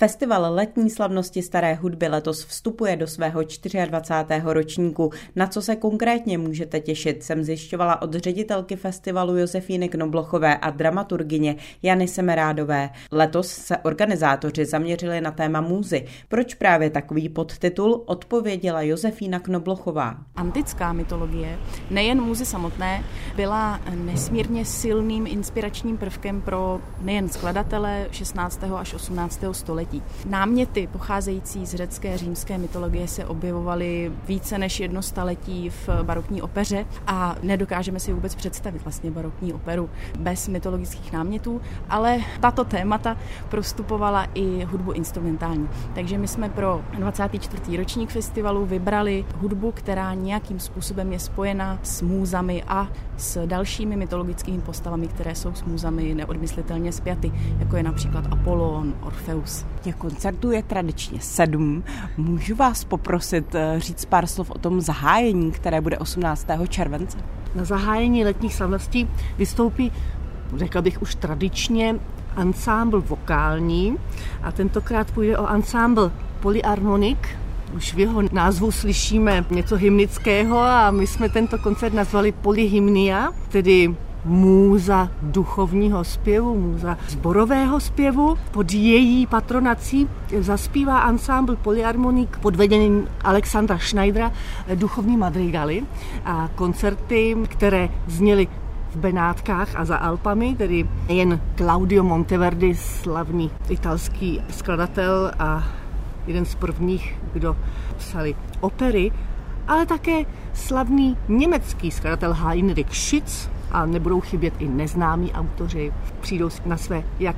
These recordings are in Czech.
Festival letní slavnosti staré hudby letos vstupuje do svého 24. ročníku. Na co se konkrétně můžete těšit, jsem zjišťovala od ředitelky festivalu Josefíny Knoblochové a dramaturgině Jany Semerádové. Letos se organizátoři zaměřili na téma můzy. Proč právě takový podtitul odpověděla Josefína Knoblochová. Antická mytologie, nejen můzy samotné, byla nesmírně silným inspiračním prvkem pro nejen skladatele 16. až 18. století, století. Náměty pocházející z řecké římské mytologie se objevovaly více než jedno staletí v barokní opeře a nedokážeme si vůbec představit vlastně barokní operu bez mytologických námětů, ale tato témata prostupovala i hudbu instrumentální. Takže my jsme pro 24. ročník festivalu vybrali hudbu, která nějakým způsobem je spojena s můzami a s dalšími mytologickými postavami, které jsou s můzami neodmyslitelně spjaty, jako je například Apollon, Orfeus. Těch koncertů je tradičně sedm. Můžu vás poprosit eh, říct pár slov o tom zahájení, které bude 18. července? Na zahájení letních slavností vystoupí, řekla bych už tradičně, ansámbl vokální a tentokrát půjde o ansámbl polyharmonik, už v jeho názvu slyšíme něco hymnického a my jsme tento koncert nazvali Polyhymnia, tedy můza duchovního zpěvu, můza zborového zpěvu. Pod její patronací zaspívá ansámbl polyharmonik pod vedením Alexandra Schneidera duchovní madrigaly a koncerty, které zněly v Benátkách a za Alpami, tedy jen Claudio Monteverdi, slavný italský skladatel a jeden z prvních, kdo psali opery, ale také slavný německý skladatel Heinrich Schütz, a nebudou chybět i neznámí autoři. Přijdou na své jak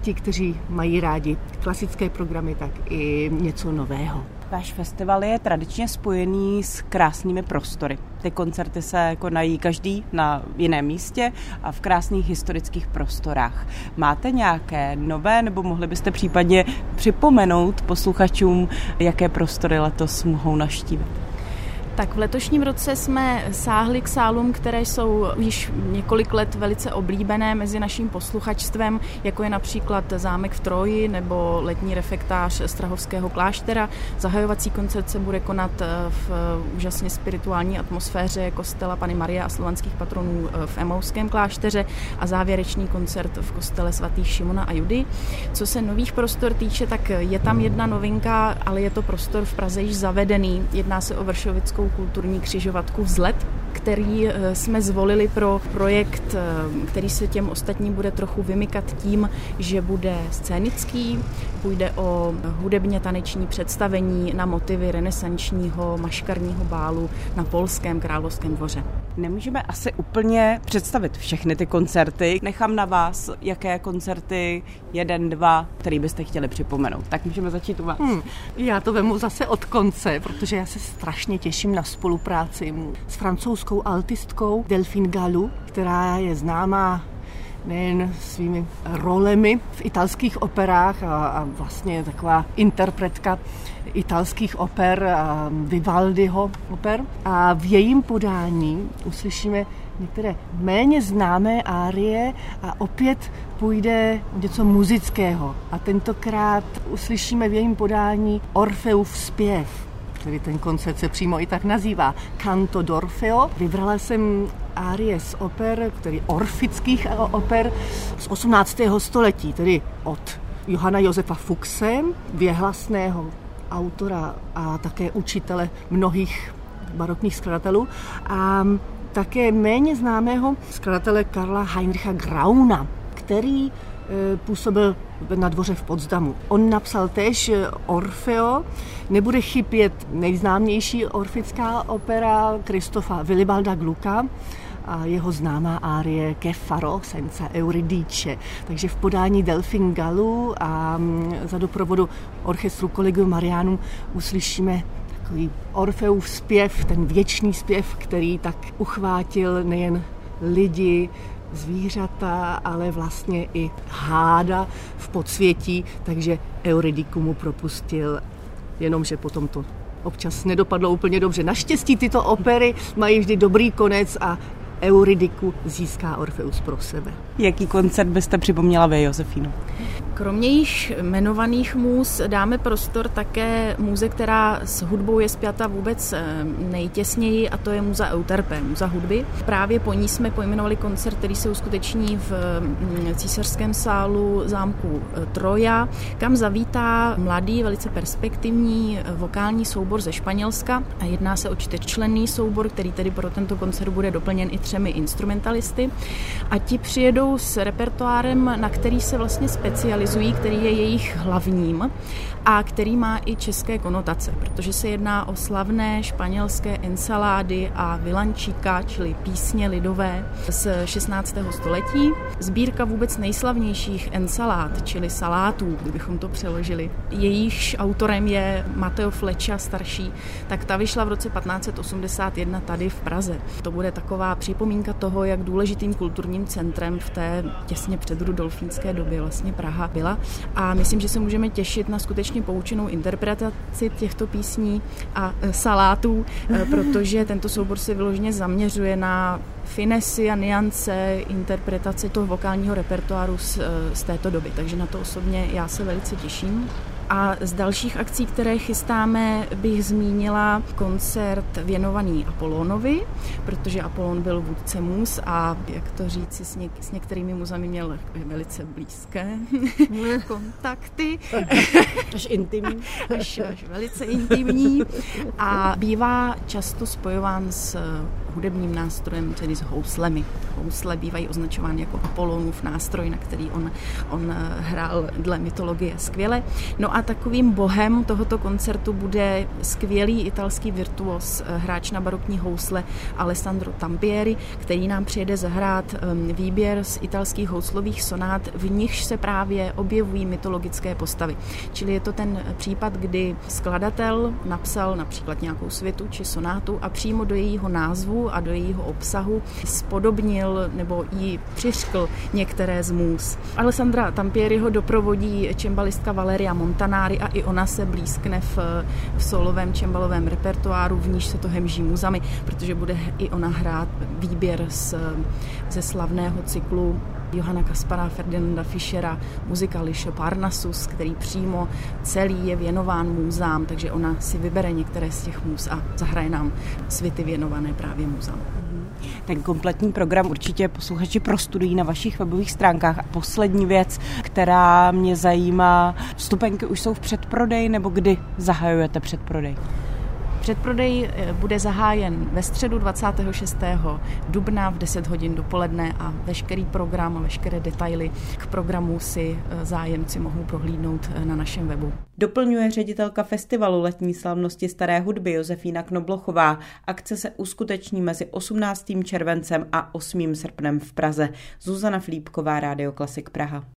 ti, kteří mají rádi klasické programy, tak i něco nového. Váš festival je tradičně spojený s krásnými prostory. Ty koncerty se konají každý na jiném místě a v krásných historických prostorách. Máte nějaké nové, nebo mohli byste případně připomenout posluchačům, jaké prostory letos mohou naštívit? Tak v letošním roce jsme sáhli k sálům, které jsou již několik let velice oblíbené mezi naším posluchačstvem, jako je například Zámek v Troji nebo letní refektář Strahovského kláštera. Zahajovací koncert se bude konat eh, v úžasně spirituální atmosféře kostela Pany Marie a slovanských patronů eh, v Emouském klášteře a závěrečný koncert v kostele svatých Šimona a Judy. Co se nových prostor týče, tak je tam jedna novinka, ale je to prostor v Praze již zavedený. Jedná se o Vršovickou kulturní křižovatku Vzlet, který eh, jsme zvolili pro projekt, eh, který se těm ostatním bude trochu vymykat tím, že bude scénický, půjde o hudebně taneční představení na motivy renesančního maškarního bálu na polském královském dvoře. Nemůžeme asi úplně představit všechny ty koncerty. Nechám na vás, jaké koncerty, jeden, dva, který byste chtěli připomenout. Tak můžeme začít u vás. Hmm, já to vemu zase od konce, protože já se strašně těším na spolupráci s francouzskou altistkou Delphine Galu, která je známá nejen svými rolemi v italských operách a, a vlastně taková interpretka italských oper a Vivaldiho oper. A v jejím podání uslyšíme některé méně známé árie a opět půjde něco muzického. A tentokrát uslyšíme v jejím podání Orfeův zpěv který ten koncert se přímo i tak nazývá, Canto d'Orfeo. Vybrala jsem árie z oper, tedy orfických oper z 18. století, tedy od Johana Josefa Fuchse, věhlasného autora a také učitele mnohých barokních skladatelů a také méně známého skladatele Karla Heinricha Grauna, který Eh, působil na dvoře v Potsdamu. On napsal též eh, Orfeo, nebude chybět nejznámější orfická opera Kristofa Willibalda Gluka, a jeho známá árie Ke faro senza Euridice. Takže v podání Delfin Galu a mm, za doprovodu orchestru Collegium Marianum uslyšíme takový Orfeův zpěv, ten věčný zpěv, který tak uchvátil nejen lidi, zvířata, ale vlastně i háda v podsvětí, takže Euridiku mu propustil, jenomže potom to občas nedopadlo úplně dobře. Naštěstí tyto opery mají vždy dobrý konec a Euridiku získá Orfeus pro sebe. Jaký koncert byste připomněla vy, Josefínu? Kromě již jmenovaných můz dáme prostor také můze, která s hudbou je spjata vůbec eh, nejtěsněji a to je muza Euterpe, muza hudby. Právě po ní jsme pojmenovali koncert, který se uskuteční v mm, císařském sálu zámku eh, Troja, kam zavítá mladý, velice perspektivní eh, vokální soubor ze Španělska. A jedná se o čtyřčlenný soubor, který tedy pro tento koncert bude doplněn i třemi instrumentalisty. A ti přijedou s repertoárem, na který se vlastně specializují, který je jejich hlavním a který má i české konotace, protože se jedná o slavné španělské ensalády a vilančíka, čili písně lidové z 16. století. Sbírka vůbec nejslavnějších ensalád, čili salátů, kdybychom to přeložili. Jejíž autorem je Mateo Fleča starší, tak ta vyšla v roce 1581 tady v Praze. To bude taková připomínka toho, jak důležitým kulturním centrem v té těsně před Rudolfínské době vlastně Praha byla. A myslím, že se můžeme těšit na skutečně poučenou interpretaci těchto písní a e, salátů, e, protože tento soubor se vyloženě zaměřuje na finesy a niance interpretace toho vokálního repertoáru z, e, z této doby. Takže na to osobně já se velice těším. A z dalších akcí, které chystáme, bych zmínila koncert věnovaný Apolónovi, protože Apolón byl vůdce mus a, jak to říci, s, něk- s některými muzami měl velice blízké kontakty. Až intimní. Až, až velice intimní. A bývá často spojován s hudebním nástrojem, tedy s houslemi. Housle bývají označovány jako Apolonův nástroj, na který on, on hrál dle mytologie skvěle. No a takovým bohem tohoto koncertu bude skvělý italský virtuos, hráč na barokní housle Alessandro Tampieri, který nám přijede zahrát um, výběr z italských houslových sonát, v nichž se právě objevují mytologické postavy. Čili je to ten případ, kdy skladatel napsal například nějakou světu či sonátu a přímo do jejího názvu a do jejího obsahu spodobnil nebo ji přiškl některé z můz. Alessandra Tampieriho doprovodí čembalistka Valeria Montanari a i ona se blízkne v, v solovém čembalovém repertoáru, v níž se to hemží muzami, protože bude i ona hrát výběr z, ze slavného cyklu Johana Kaspara, Ferdinanda Fischera, muzika Liše Parnassus, který přímo celý je věnován můzám, takže ona si vybere některé z těch můz a zahraje nám svity věnované právě můzám. Ten kompletní program určitě posluchači prostudují na vašich webových stránkách. A poslední věc, která mě zajímá, vstupenky už jsou v předprodej nebo kdy zahajujete předprodej? Předprodej eh, bude zahájen ve středu 26. dubna v 10 hodin dopoledne a veškerý program a veškeré detaily k programu si eh, zájemci mohou prohlídnout eh, na našem webu. Doplňuje ředitelka festivalu letní slavnosti staré hudby Josefína Knoblochová. Akce se uskuteční mezi 18. červencem a 8. srpnem v Praze. Zuzana Flípková, Rádio Klasik Praha.